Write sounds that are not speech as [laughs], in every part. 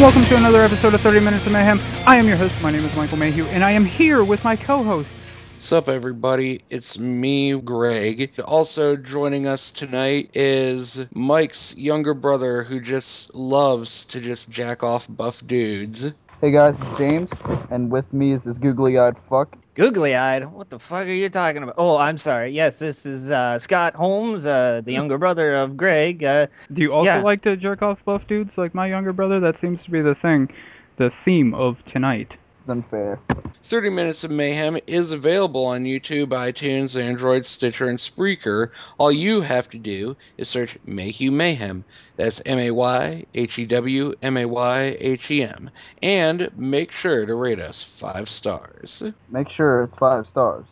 and welcome to another episode of 30 Minutes of Mayhem. I am your host, my name is Michael Mayhew, and I am here with my co-hosts. What's up, everybody? It's me, Greg. Also joining us tonight is Mike's younger brother who just loves to just jack off buff dudes. Hey guys, it's James, and with me is this googly-eyed fuck. Googly eyed? What the fuck are you talking about? Oh, I'm sorry. Yes, this is uh, Scott Holmes, uh, the younger brother of Greg. Uh, Do you also Yeah. like to jerk off buff dudes like my younger brother? That seems to be the thing, the theme of tonight. It's unfair. 30 Minutes of Mayhem is available on YouTube, iTunes, Android, Stitcher, and Spreaker. All you have to do is search Mayhew Mayhem. That's M A Y H E W M A Y H E M. And make sure to rate us five stars. Make sure it's five stars.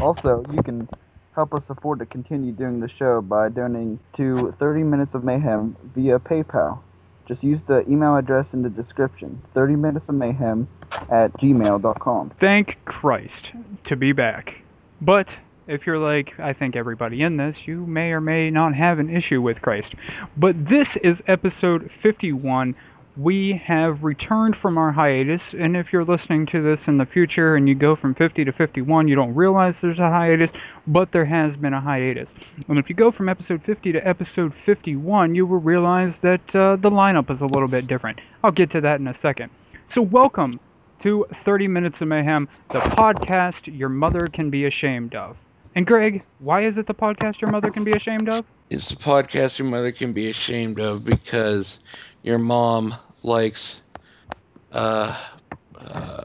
Also, you can help us afford to continue doing the show by donating to 30 Minutes of Mayhem via PayPal. Just use the email address in the description, 30 Minutes of Mayhem at gmail.com. Thank Christ to be back. But if you're like, I think everybody in this, you may or may not have an issue with Christ. But this is episode 51. We have returned from our hiatus, and if you're listening to this in the future and you go from 50 to 51, you don't realize there's a hiatus, but there has been a hiatus. And if you go from episode 50 to episode 51, you will realize that uh, the lineup is a little bit different. I'll get to that in a second. So, welcome to 30 Minutes of Mayhem, the podcast your mother can be ashamed of. And Greg, why is it the podcast your mother can be ashamed of? It's the podcast your mother can be ashamed of because your mom likes, uh, uh,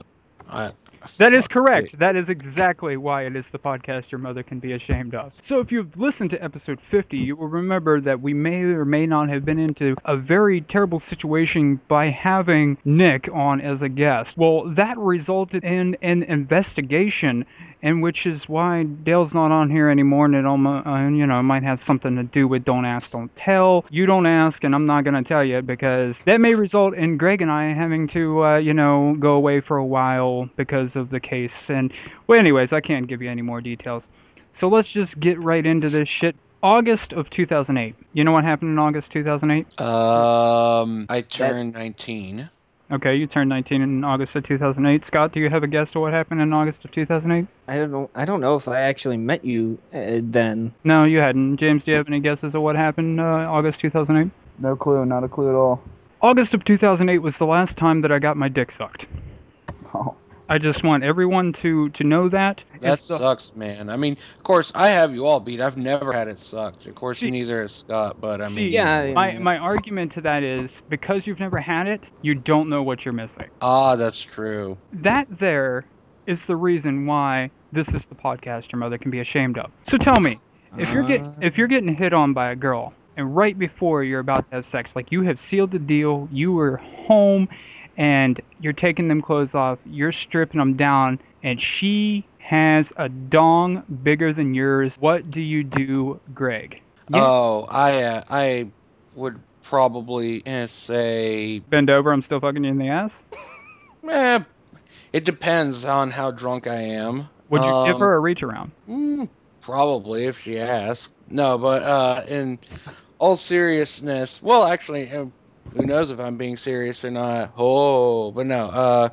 I, That is correct. That is exactly why it is the podcast your mother can be ashamed of. So if you've listened to episode 50, you will remember that we may or may not have been into a very terrible situation by having Nick on as a guest. Well, that resulted in an investigation and which is why Dale's not on here anymore, and it almost, uh, you know, might have something to do with don't ask, don't tell. You don't ask, and I'm not gonna tell you because that may result in Greg and I having to, uh, you know, go away for a while because of the case. And well, anyways, I can't give you any more details. So let's just get right into this shit. August of 2008. You know what happened in August 2008? um, I turned 19. Okay, you turned 19 in August of 2008. Scott, do you have a guess to what happened in August of 2008? I don't know. I don't know if I actually met you uh, then. No, you hadn't. James, do you have any guesses of what happened uh, August 2008? No clue, not a clue at all. August of 2008 was the last time that I got my dick sucked. Oh, I just want everyone to to know that. That the- sucks, man. I mean, of course, I have you all beat. I've never had it sucked. Of course, See- neither has Scott. But I See, mean, Yeah, My my argument to that is because you've never had it, you don't know what you're missing. ah, that's true. That there is the reason why this is the podcast your mother can be ashamed of. So tell me, if you're get if you're getting hit on by a girl and right before you're about to have sex, like you have sealed the deal, you were home and you're taking them clothes off, you're stripping them down, and she has a dong bigger than yours. What do you do, Greg? You Oh, I uh, I would probably eh, say, bend over, I'm still fucking you in the ass. [laughs] eh, it depends on how drunk I am. Would you give Um, her a reach around? Mm, probably if she asks. No, but uh, in all seriousness, well, actually, uh, who knows if I'm being serious or not? Oh, but no. Uh,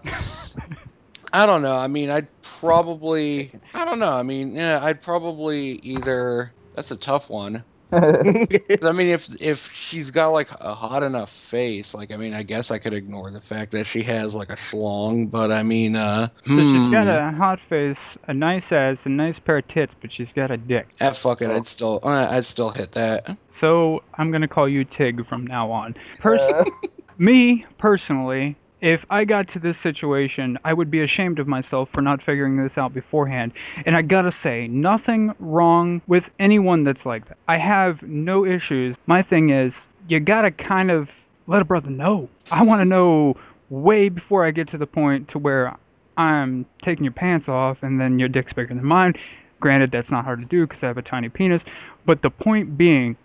I don't know. I mean, I'd probably. I don't know. I mean, yeah, I'd probably either. That's a tough one. 'Cause, [laughs] I mean, if if she's got like a hot enough face, like I mean, I guess I could ignore the fact that she has like a schlong, but I mean, uh, So she's got hmm. a hot face, a nice ass, a nice pair of tits, but she's got a dick. Ah, fuck it, I'd still, uh, I'd still hit that. So I'm gonna call you Tig from now on. Pers- [laughs] me personally, if I got to this situation, I would be ashamed of myself for not figuring this out beforehand. And I gotta say, nothing wrong with anyone that's like that. I have no issues. My thing is, you gotta kind of let a brother know. I want to know way before I get to the point to where I'm taking your pants off and then your dick's bigger than mine. Granted, that's not hard to do because I have a tiny penis. But the point being,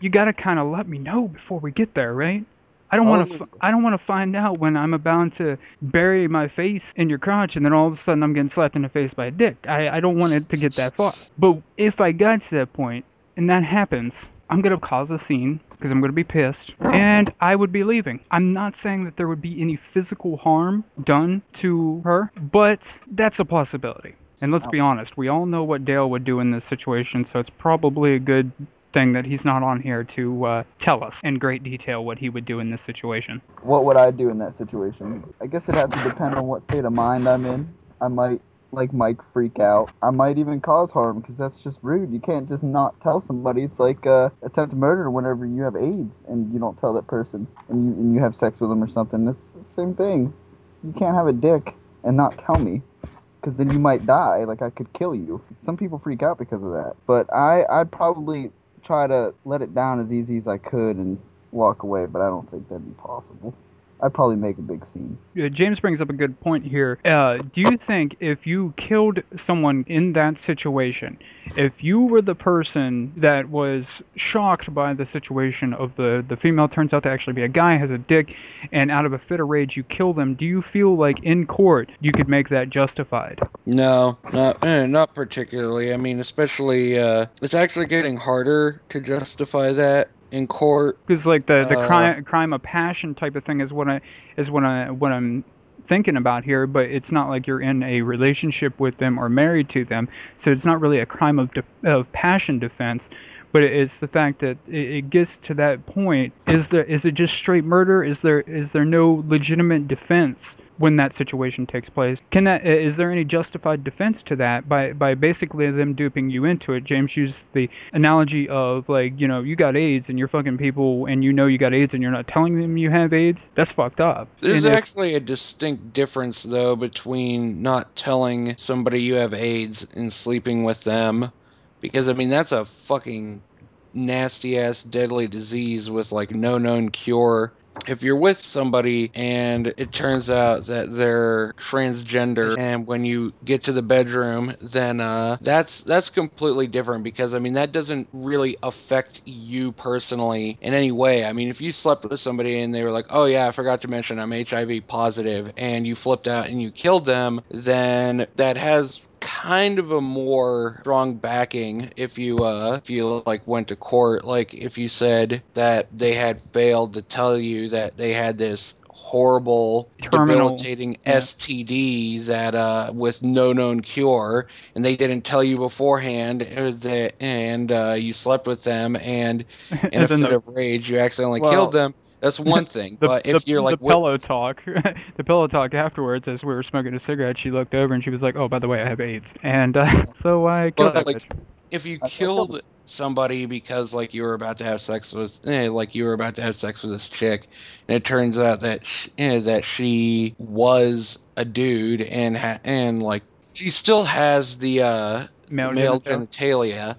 you gotta kind of let me know before we get there, right? I don't want Oh. to. I don't want to find out when I'm about to bury my face in your crotch, and then all of a sudden I'm getting slapped in the face by a dick. I, I don't want it to get that far. But if I got to that point and that happens, I'm gonna cause a scene because I'm gonna be pissed, and I would be leaving. I'm not saying that there would be any physical harm done to her, but that's a possibility. And let's be honest, we all know what Dale would do in this situation, so it's probably a good thing that he's not on here to uh, tell us in great detail what he would do in this situation. What would I do in that situation? I guess it has to depend on what state of mind I'm in. I might, like Mike, freak out. I might even cause harm because that's just rude. You can't just not tell somebody. It's like uh, attempted murder whenever you have AIDS and you don't tell that person and you and you have sex with them or something. It's the same thing. You can't have a dick and not tell me. Because then you might die. Like I could kill you. Some people freak out because of that. But I, I'd probably try to let it down as easy as I could and walk away. But I don't think that'd be possible. I'd probably make a big scene. Uh, James brings up a good point here. Uh, do you think if you killed someone in that situation, if you were the person that was shocked by the situation of the the female turns out to actually be a guy, has a dick, and out of a fit of rage you kill them, do you feel like in court you could make that justified? No, not eh, not particularly. I mean, especially uh, it's actually getting harder to justify that in court. Because like the the Uh, crime crime of passion type of thing is what I is what I what I'm thinking about here, but it's not like you're in a relationship with them or married to them, so it's not really a crime of de- of passion defense. But it's the fact that it, gets to that point. Is there is it just straight murder? Is there is there no legitimate defense when that situation takes place? Can that is there any justified defense to that by by basically them duping you into it? James used the analogy of like you know you got AIDS and you're fucking people and you know you got AIDS and you're not telling them you have AIDS. That's fucked up. There's And if- actually a distinct difference, though, between not telling somebody you have AIDS and sleeping with them. Because, I mean, that's a fucking nasty ass deadly disease with, like, no known cure. If you're with somebody and it turns out that they're transgender and when you get to the bedroom then uh that's that's completely different because I mean that doesn't really affect you personally in any way. I mean if you slept with somebody and they were like, "Oh yeah, I forgot to mention I'm HIV positive," and you flipped out and you killed them, then that has kind of a more strong backing if you uh if you like went to court like if you said that they had failed to tell you that they had this horrible Terminal, debilitating yeah. STD that uh with no known cure and they didn't tell you beforehand uh, that and uh you slept with them and [laughs] in a fit the, of rage you accidentally Well- killed them that's one thing the, but if the- you're like the with- pillow talk, [laughs] the pillow talk afterwards, as we were smoking a cigarette, she looked over and she was like, "Oh, by the way, I have AIDS," and uh, [laughs] so I killed Well, that like, bitch. if you I- I killed killed somebody because like you were about to have sex with eh, like you were about to have sex with this chick and it turns out that sh eh, that she was a dude and ha- and like she still has the uh Male, male genital. genitalia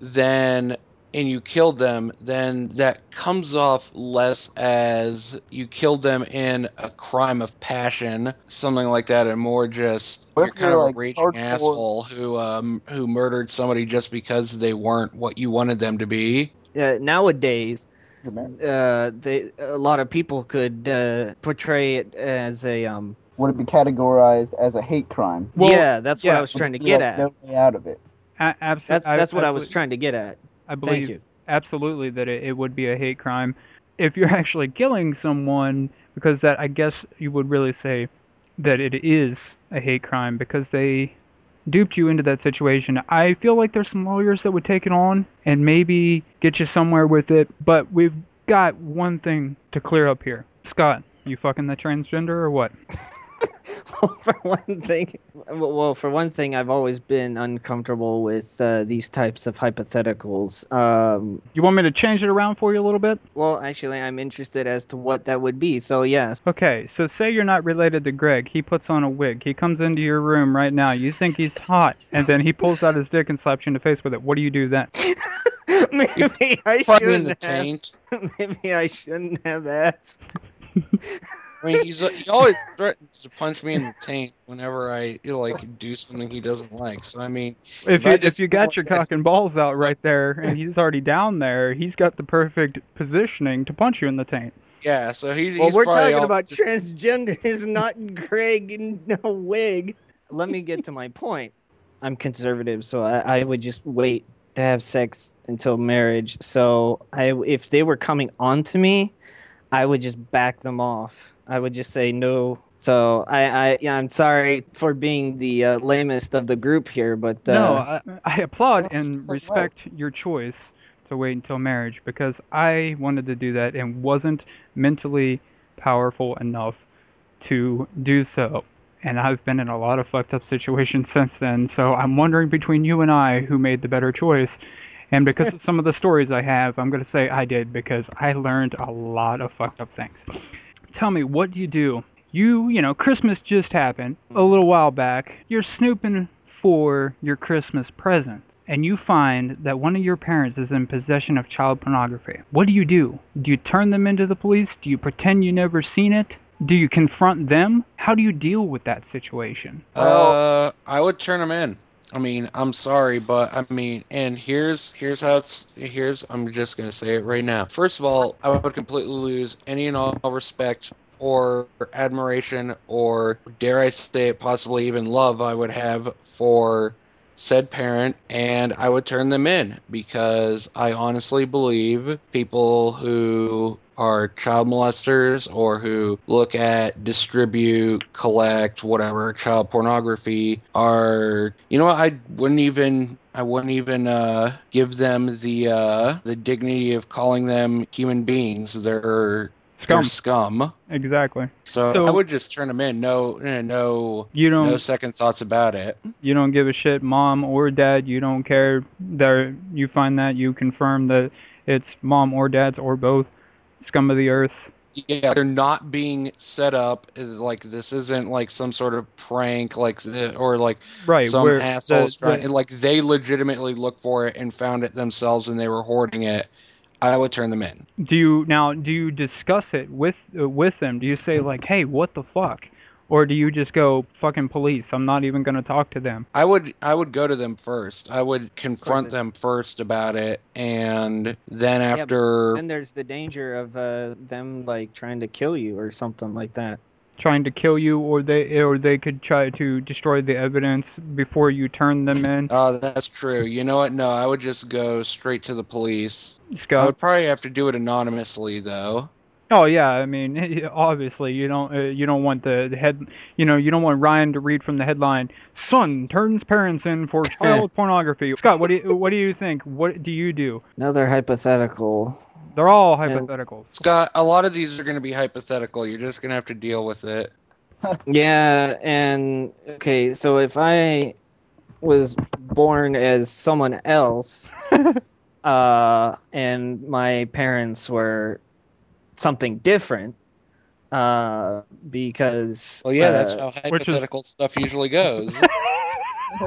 then and you killed them then that comes off less as you killed them in a crime of passion something like that and more just What you're kind you're, of like, a raging hardcore- asshole who um who murdered somebody just because they weren't what you wanted them to be Uh, nowadays, uh, they, a lot of people could uh, portray it as a um. Would it be categorized as a hate crime? Well, yeah, that's what I was trying to get at. No way out of it. A- abso- That's that's what I, was belie- trying to get at. I believe absolutely that it, it would be a hate crime if you're [laughs] actually killing someone because that I guess you would really say that it is a hate crime because they duped you into that situation. I feel like there's some lawyers that would take it on and maybe get you somewhere with it, but we've got one thing to clear up here. Scott, you fucking the transgender or what? [laughs] [laughs] for one thing, well, for one thing, I've always been uncomfortable with uh, these types of hypotheticals. Um, You want me to change it around for you a little bit? well, actually, I'm interested as to what that would be. So yes, Okay, so say you're not related to Greg. He puts on a wig. He comes into your room right now. You think he's hot, and then he pulls out his dick and slaps you in the face with it. What do you do then? [laughs] maybe I Probably in the shouldn't have. [laughs] Maybe I shouldn't have asked. I mean, he's he always threatens to punch me in the taint whenever I you know, like do something he doesn't like. So I mean, If If you if you got your cock and balls out right there and he's already down there, he's got the perfect positioning to punch you in the taint. yeah. So he, Well, he's we're talking all- about transgenders, [laughs] not Greg in a wig. Let me get to my point. I'm conservative, so I, I would just wait to have sex until marriage. So I, if they were coming on to me, I would just back them off. I would just say no. So I, I yeah, I'm sorry for being the uh, lamest of the group here, but uh, no, I, I applaud and it's like respect your choice to wait until marriage because I wanted to do that and wasn't mentally powerful enough to do so. And I've been in a lot of fucked up situations [laughs] since then. So I'm wondering between you and I who made the better choice. And [laughs] because of some of the stories I have, I'm going to say I did because I learned a lot of fucked up things. Tell me, what do you do? You, you know, Christmas just happened a little while back. You're snooping for your Christmas presents, and you find that one of your parents is in possession of child pornography. What do you do? Do you turn them into the police? Do you pretend you never seen it? Do you confront them? How do you deal with that situation? Uh, I would turn them in. I mean, I'm sorry, but I mean, and here's here's how it's here's I'm just gonna say it right now. First of all, I would completely lose any and all respect or admiration or dare I say it, possibly even love I would have for said parent and I would turn them in because I honestly believe people who are child molesters or who look at, distribute, collect, whatever, child pornography are, you know I wouldn't even. I wouldn't even uh, give them the uh, the dignity of calling them human beings. They're Scum. they're scum. Exactly. So, So- I would just turn them in. No, eh, no, You don't no second thoughts about it. you don't give a shit, mom or dad. You don't care. There, you find that you confirm that it's mom or dad's or both scum of the earth. Yeah, they're not being set up like this isn't like some sort of prank, like or like Right. some assholes trying. the, Like they legitimately looked for it and found it themselves and they were hoarding it. I would turn them in. do you now? Do you discuss it with uh, with them? Do you say like, "Hey, what the fuck," or do you just go "fucking police"? I'm not even gonna talk to them. I would I would go to them first. I would confront them first about it, and then but after then there's the danger of uh, them like trying to kill you or something like that. Trying to kill you, or they or they could try to destroy the evidence before you turn them in. Oh, that's true. You know what? No, I would just go straight to the police. I would probably have to do it anonymously, though. Oh yeah, I mean, [laughs] obviously you don't uh, you don't want the, the head you know you don't want Ryan to read from the headline. Son turns parents in for [laughs] child pornography. Scott, what do you what do you think? What do you do? Another hypothetical. They're all Yeah. hypotheticals. Scott, a lot of these are going to be hypothetical. You're just going to have to deal with it. [laughs] Yeah, and okay, so if I was born as someone else, uh, and my parents were something different, uh, because Well, yeah, uh, that's how which is- hypothetical stuff usually goes. [laughs] [laughs]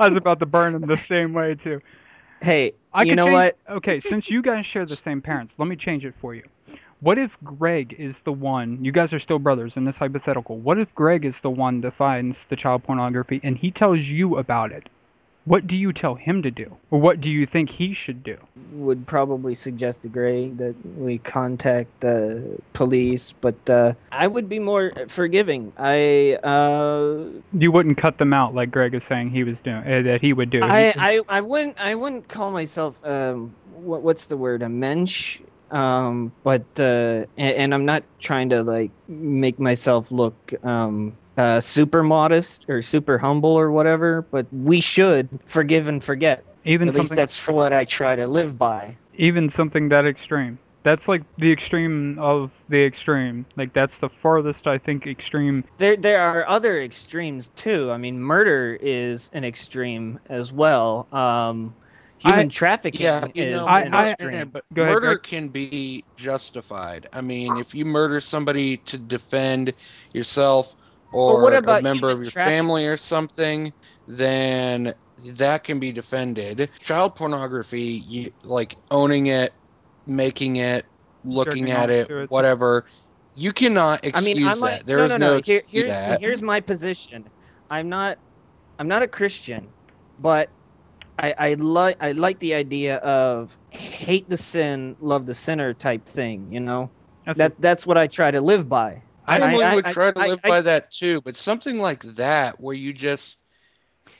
I was about to burn him the same way too. hey, I you know change, what? Okay, since you guys share the same parents, let me change it for you. What if Greg is the one? You guys are still brothers in this hypothetical. What if Greg is the one that finds the child pornography and he tells you about it? What do you tell him to do, or what do you think he should do? Would probably suggest to Gray that we contact the police, but uh, I would be more forgiving. I uh, You wouldn't cut them out like Greg is saying he was doing uh, that he would do. I, I, I wouldn't I wouldn't call myself um what, what's the word a mensch um but uh and, and I'm not trying to like make myself look um uh super modest or super humble or whatever but we should forgive and forget even at least that's for what I try to live by even something that extreme. That's like the extreme of the extreme. Like that's the farthest I think extreme. there there are other extremes too I mean murder is an extreme as well um human I- trafficking yeah, you is know, I- an I- extreme but Go ahead, murder Greg. can be justified. I mean, if you murder somebody to defend yourself or what a member of your trafficking? family or something, then that can be defended. Child pornography, you, like owning it, making it, looking Jerking at it, it. whatever, You cannot I excuse mean, I'm that. like, There no, is no, no. Here, excuse here's that. here's my position. I'm not, I'm not a Christian, but I I like I like the idea of hate the sin, love the sinner type thing. You know, That's that that's what I try to live by. I normally I- would I- try to live by that too, but something like that where you just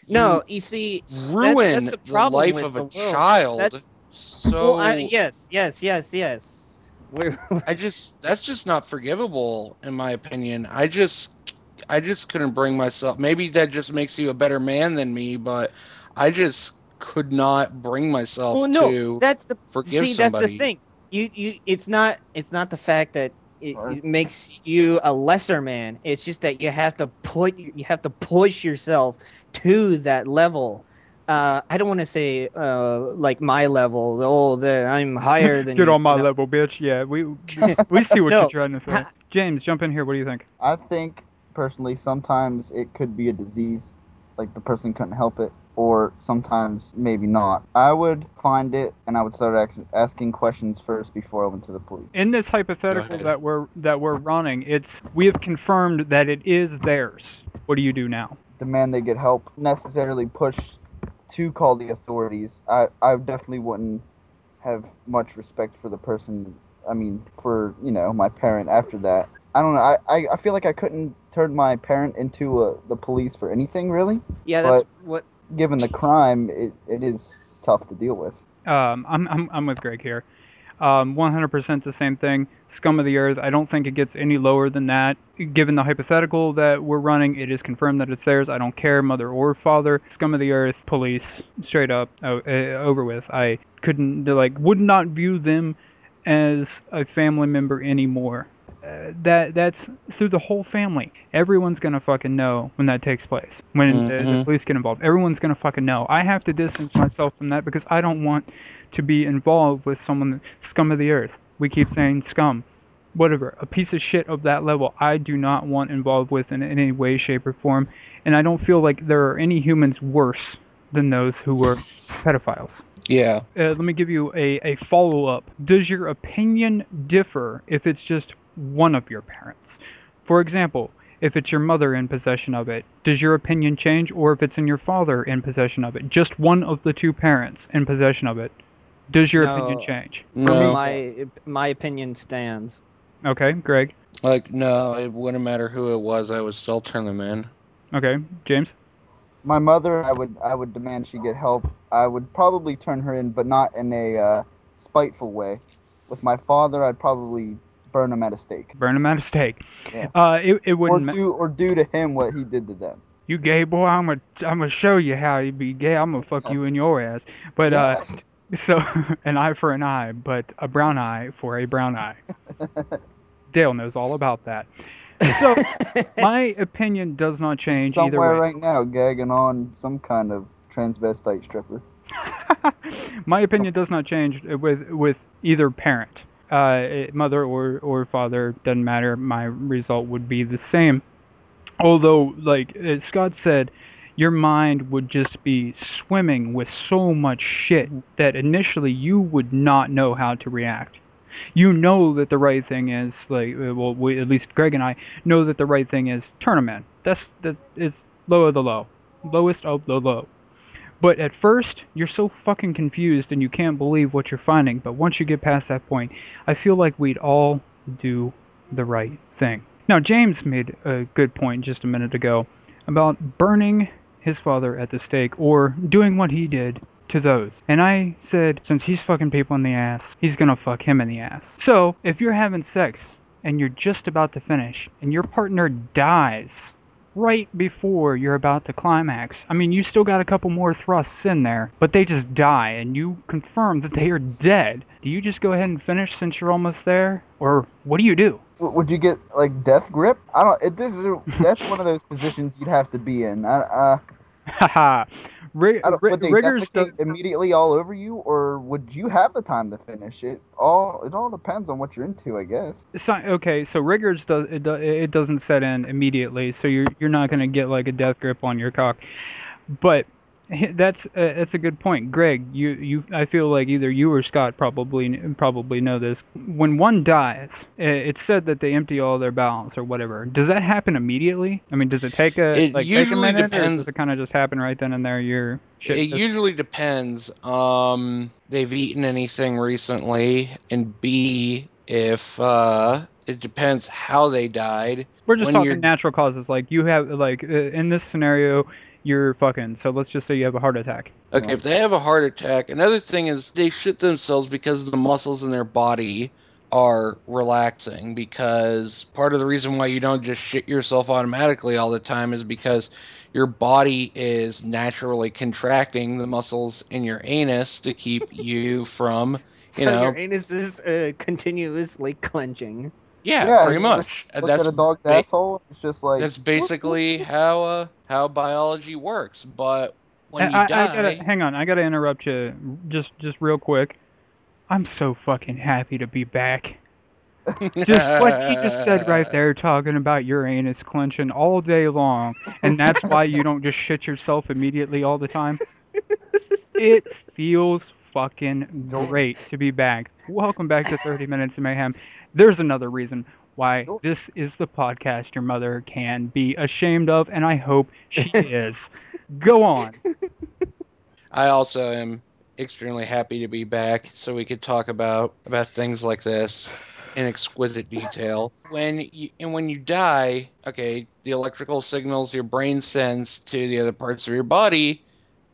No, you see, ruin that's the the problem life of a world. child. That's- So well, I, yes, yes, yes, yes. We're, I just that's just not forgivable in my opinion. I just I just couldn't bring myself. Maybe that just makes you a better man than me, but I just could not bring myself well, no, to that's the forgive see. That's the thing. You, you. It's not. It's not the fact that it, Right. it makes you a lesser man. It's just that you have to put. You have to push yourself to that level. Uh, I don't want to say uh, like my level. Oh, that I'm higher than. [laughs] Get you, on my you know? level, bitch. Yeah, we [laughs] we see what No. you're trying to say. James, jump in here. What do you think? I think personally sometimes it could be a disease, like the person couldn't help it, or sometimes maybe not. I would find it and I would start ax- asking questions first before I went to the police. In this hypothetical that we're that we're running, it's we have confirmed that it is theirs. What do you do now? Demand they get help, necessarily push to call the authorities. I, I definitely wouldn't have much respect for the person. I mean, for you know my parent after that. I don't know. I, I, I feel like I couldn't turn my parent into uh the police for anything really. Yeah, that's what. Given the crime, it, it is tough to deal with. Um, I'm, I'm I'm with Greg here. Um, 100% the same thing. Scum of the earth. I don't think it gets any lower than that. Given the hypothetical that we're running, it is confirmed that it's theirs. I don't care, mother or father. Scum of the earth, police, straight up, uh, uh, over with. I couldn't like would not view them as a family member anymore. Uh, that that's through the whole family. Everyone's gonna fucking know when that takes place. When the, the Mhm. police get involved, everyone's gonna fucking know. I have to distance myself from that because I don't want to be involved with someone scum of the earth. We keep saying scum, whatever. A piece of shit of that level, I do not want involved with in any way, shape, or form. And I don't feel like there are any humans worse than those who were pedophiles. Yeah. Uh, let me give you a, a follow up. Does your opinion differ if it's just one of your parents? For example, if it's your mother in possession of it, does your opinion change? Or if it's in your father in possession of it, just one of the two parents in possession of it, does your opinion change? No. My my opinion stands. Okay, Greg. Like no, it wouldn't matter who it was. I would still turn them in. Okay, James. My mother, I would I would demand she get help. I would probably turn her in, but not in a uh, spiteful way. With my father, I'd probably burn them at a stake, Burn them at a stake. Yeah. Uh, it, it or wouldn't. ma- do or do to him what he did to them. you gay boy, I'm gonna I'm gonna show you how you be gay. I'm gonna fuck you in your ass. But uh, [laughs] so [laughs] an eye for an eye, but a brown eye for a brown eye. [laughs] Dale knows all about that. So my opinion does not change either somewhere way. right now, gagging on some kind of transvestite stripper. my opinion does not change with with either parent, uh, mother or or father. Doesn't matter. My result would be the same. Although, like uh, Scott said, your mind would just be swimming with so much shit that initially you would not know how to react. You know that the right thing is like, uh, well, we, at least Greg and I know that the right thing is in. That's that it's low of the low, lowest of the low. But at first, you're so fucking confused and you can't believe what you're finding. But once you get past that point, I feel like we'd all do the right thing. Now, James made a good point just a minute ago about burning his father at the stake or doing what he did to those. And I said, since he's fucking people in the ass, he's gonna fuck him in the ass. So, if you're having sex and you're just about to finish and your partner dies right before you're about to climax. I mean, you still got a couple more thrusts in there, but they just die and you confirm that they are dead. Do you just go ahead and finish since you're almost there? Or what do you do? Would you get like death grip? I don't. It, this is, that's one of those positions you'd have to be in. I, uh, Haha. [laughs] Rig- I don't, would they rigor mortis, immediately all over you, or would you have the time to finish it? All it all depends on what you're into, I guess. so, okay, so rigor mortis it, do- it doesn't set in immediately, so you're you're not gonna get like a death grip on your cock. But That's uh, that's a good point, Greg. You you I feel like either you or Scott probably probably know this. When one dies, it's said that they empty all their bowels or whatever. Does that happen immediately? I mean, does it take a It like take a minute, or does it kind of just happen right then and there? Your shit. it just- usually depends. Um, they've eaten anything recently, and B, if uh, it depends how they died. We're just talking you're- natural causes. Like you have like uh, in this scenario, you're fucking. So let's just say you have a heart attack. Okay, if they have a heart attack, another thing is they shit themselves because the muscles in their body are relaxing. Because part of the reason why you don't just shit yourself automatically all the time is because your body is naturally contracting the muscles in your anus to keep you from, [laughs] So you know, your anus is uh, continuously clenching. Yeah, Yeah, pretty much. And Look that's at a dog's ba- asshole. It's just like that's basically how uh, how biology works. But when you I, I die, gotta hang on. I gotta interrupt you just just real quick. I'm so fucking happy to be back. Just what he just said [laughs] right there, talking about your anus clenching all day long, and that's why you don't just shit yourself immediately all the time. It feels fucking great to be back. Welcome back to 30 Minutes of Mayhem. There's another reason why oh. this is the podcast your mother can be ashamed of, and I hope she [laughs] is. Go on. [laughs] I also am extremely happy to be back so we could talk about about things like this in exquisite detail. When you and when you die, okay, the electrical signals your brain sends to the other parts of your body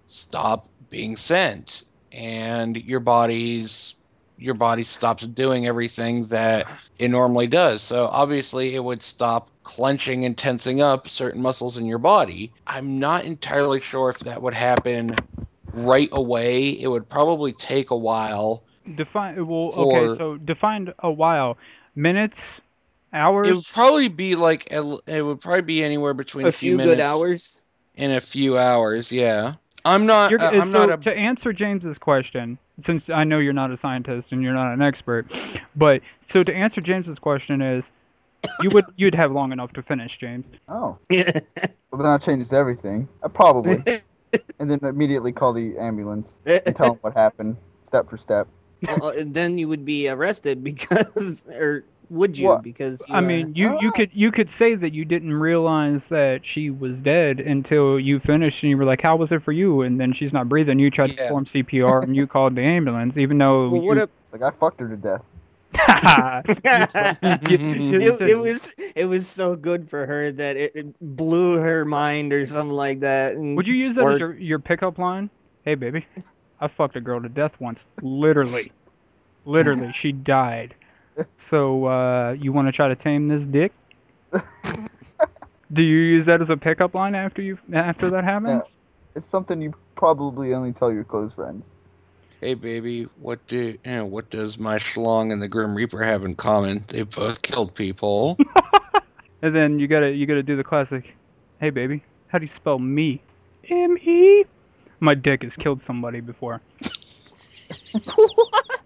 stop being sent and your body's your body stops doing everything that it normally does. So obviously it would stop clenching and tensing up certain muscles in your body. I'm not entirely sure if that would happen right away. It would probably take a while. Define well. Okay, so define a while. Minutes, hours. It would probably be like it would probably be anywhere between A few minutes good hours. and a few hours. Yeah, I'm not. You're, uh, I'm so not a. to answer James's question, since I know you're not a scientist and you're not an expert, but so to answer James's question is, you would you'd have long enough to finish, James. oh, [laughs] well, then that changes everything. I probably, [laughs] and then immediately call the ambulance and tell them what happened, step for step. well, uh, then you would be arrested because, [laughs] or would you? What? Because you I are- mean, you you Ah. could you could say that you didn't realize that she was dead until you finished, and you were like, "How was it for you?" And then she's not breathing. You tried to Yeah. perform CPR, and you [laughs] called the ambulance, even though Well, what you, if Like I fucked her to death. You- [laughs] [laughs] you- it, it was it was so good for her that it, it blew her mind or something like that. and- Would you use that as your, your pickup line? Hey, baby, I fucked a girl to death once. Literally. Literally, she died. So, uh, you want to try to tame this dick? Do you use that as a pickup line after you after that happens? It's something you probably only tell your close friends. Hey baby, what do you know, what does my schlong and the Grim Reaper have in common? They both killed people. [laughs] And then you gotta you gotta do the classic. Hey, baby, how do you spell me? M E. My dick has killed somebody before. [laughs] [laughs]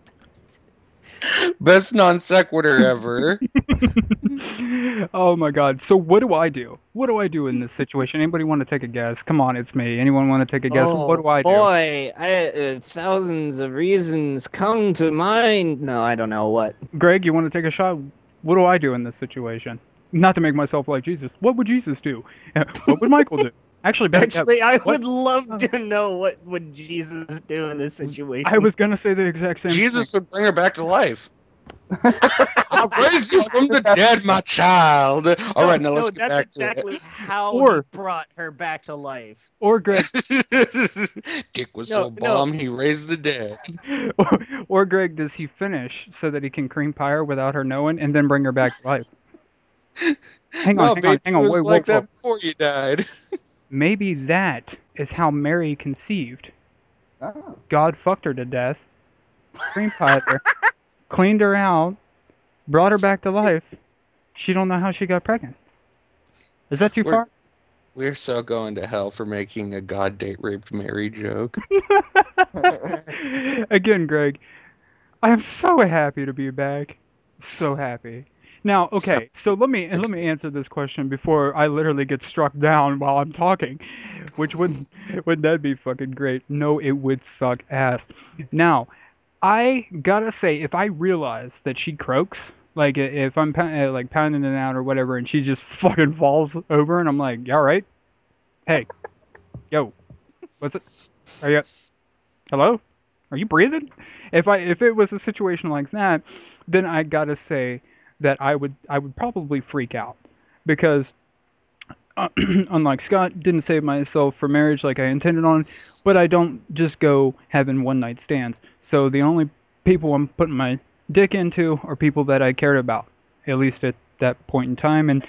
[laughs] Best non sequitur ever. [laughs] oh my god. So what do I do? What do I do in this situation? Anybody want to take a guess? Come on, it's me. Anyone want to take a guess? Oh, what do I do? Boy, I, uh, thousands of reasons come to mind. No, I don't know what. Greg, you want to take a shot? What do I do in this situation? Not to make myself like Jesus. What would Jesus do? [laughs] What would Michael do? Actually, better yet, Actually, I what- would love oh. to know what would Jesus do in this mm, situation. I was gonna say the exact same. Thing. Jesus thing. would bring her back to life. [laughs] I'll raise you from the dead, my child. All right, now no, let's get that's back exactly to it. That's exactly how Or- he brought her back to life. Or Greg. [laughs] Dick was No, so no. bomb he raised the dead. [laughs] or, or Greg, does he finish so that he can cream pie her without her knowing, and then bring her back to life? Hang no, on, hang on, hang on. Wait, like wait, that wait. before you died. Maybe that is how Mary conceived. Oh. God fucked her to death, cream pied her, [laughs] cleaned her out, brought her back to life. She don't know how she got pregnant. Is that too We're- far? We're so going to hell for making a God date raped Mary joke. [laughs] [laughs] Again, Greg, I am so happy to be back. So happy. Now, okay, so let me let me answer this question before I literally get struck down while I'm talking, which would would that be fucking great? No, it would suck ass. Now, I gotta say, if I realize that she croaks, like if I'm uh, like pounding it out or whatever, and she just [laughs] fucking falls over, and I'm like, "You all right? Hey, yo, what's it? Are you? Hello? Are you breathing?" If I if it was a situation like that, then I gotta say that I would I would probably freak out because uh, [clears throat] unlike Scott, didn't save myself for marriage like I intended on, but I don't just go having one night stands. So the only people I'm putting my dick into are people that I cared about, at least at that point in time, and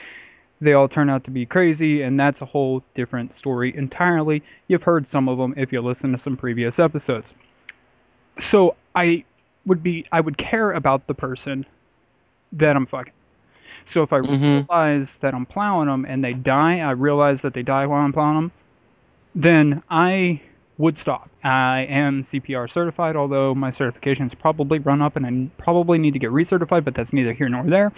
they all turn out to be crazy, and that's a whole different story entirely. You've heard some of them if you listen to some previous episodes. So I would be I would care about the person that I'm fucking. So if I Mhm. realize that I'm plowing them and they die, I realize that they die while I'm plowing them, then I would stop. I am CPR certified, although my certification's probably run up and I probably need to get recertified, but that's neither here nor there.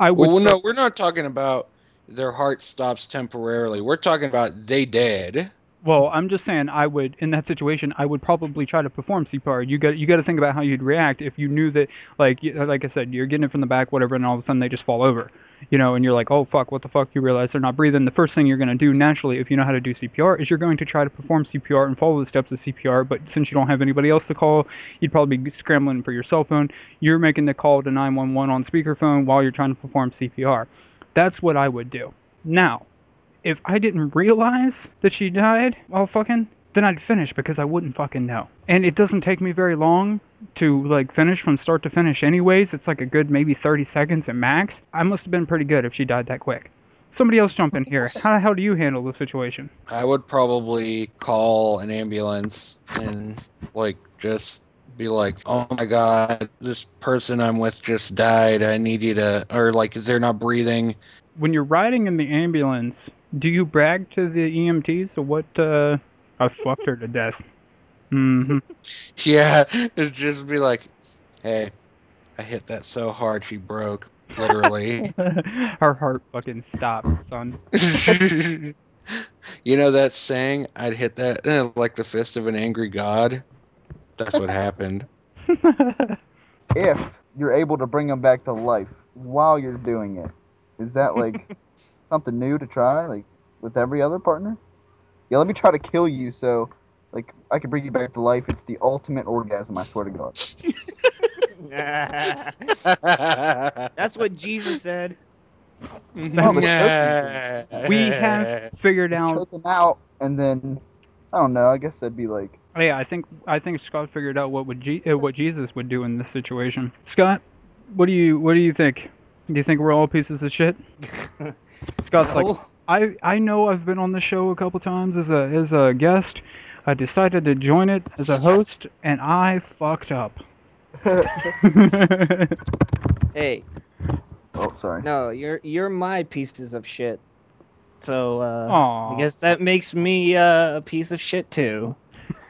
I would Well, stop- no, we're not talking about their heart stops temporarily. We're talking about they dead. Well, I'm just saying I would in that situation I would probably try to perform CPR. You got you got to think about how you'd react if you knew that like like I said you're getting it from the back whatever and all of a sudden they just fall over. You know, and you're like, "Oh fuck, what the fuck?" You realize they're not breathing. The first thing you're going to do naturally if you know how to do CPR is you're going to try to perform CPR and follow the steps of CPR, but since you don't have anybody else to call, you'd probably be scrambling for your cell phone. You're making the call to 911 on speakerphone while you're trying to perform CPR. That's what I would do. Now, if I didn't realize that she died while fucking, then I'd finish because I wouldn't fucking know. And it doesn't take me very long to like finish from start to finish anyways. It's like a good maybe 30 seconds at max. I must have been pretty good if she died that quick. Somebody else jump in here. [laughs] How the hell do you handle the situation? I would probably call an ambulance and like just be like, "Oh my god, this person I'm with just died. I need you to," or like, "They're not breathing." When you're riding in the ambulance, do you brag to the EMTs or what uh I fucked her to death. hmm [laughs] Yeah, it's just be like, "Hey, I hit that so hard she broke." Literally. [laughs] Her heart fucking stopped, son. [laughs] you know that saying, I'd hit that eh, like the fist of an angry god? That's what happened. If you're able to bring them back to life while you're doing it, is that like something new to try, like with every other partner? Yeah, let me try to kill you so, like, I can bring you back to life. It's the ultimate orgasm. I swear to God. [laughs] That's what Jesus said. That's- We have figured out Choke them out, and then I don't know. I guess that'd be like Oh, yeah, I think I think Scott figured out what would Je- uh, what Jesus would do in this situation. Scott, what do you what do you think? Do you think we're all pieces of shit? [laughs] Scott's like, I I know I've been on the show a couple times as a as a guest. I decided to join it as a host, and I fucked up. [laughs] Hey, oh sorry. no, you're you're my pieces of shit. So uh, Aw. I guess that makes me uh, a piece of shit too.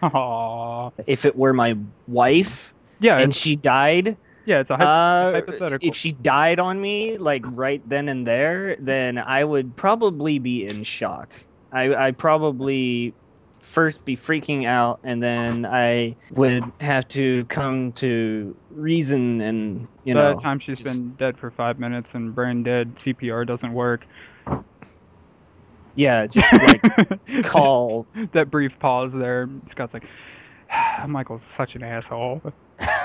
Aw. If it were my wife Yeah, and it's, she died, yeah, it's a hypo- uh, hypothetical. if she died on me like right then and there, then I would probably be in shock. I I probably first be freaking out and then I would have to come to reason and you By know the time she's just- been dead for five minutes and brain dead, CPR doesn't work. yeah [laughs] just like call that brief pause there. Scott's like, [sighs] Michael's such an asshole. [laughs]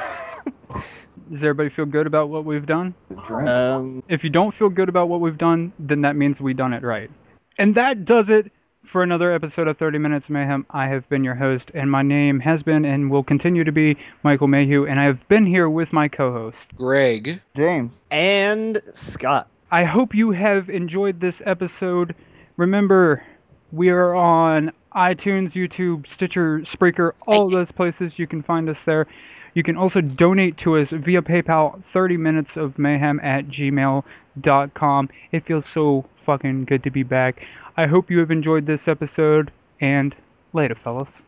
[laughs] Does everybody feel good about what we've done? Um If you don't feel good about what we've done, then that means we've done it right. And that does it for another episode of 30 Minutes Mayhem. I have been your host, and my name has been and will continue to be Michael Mayhew, and I have been here with my co-host. Greg. James. and Scott I hope you have enjoyed this episode. Remember, we are on iTunes, YouTube, Stitcher, Spreaker, all those places. You can find us there. You can also donate to us via PayPal, 30 minutes of mayhem at gmail.com. It feels so fucking good to be back. I hope you have enjoyed this episode, and later, fellas.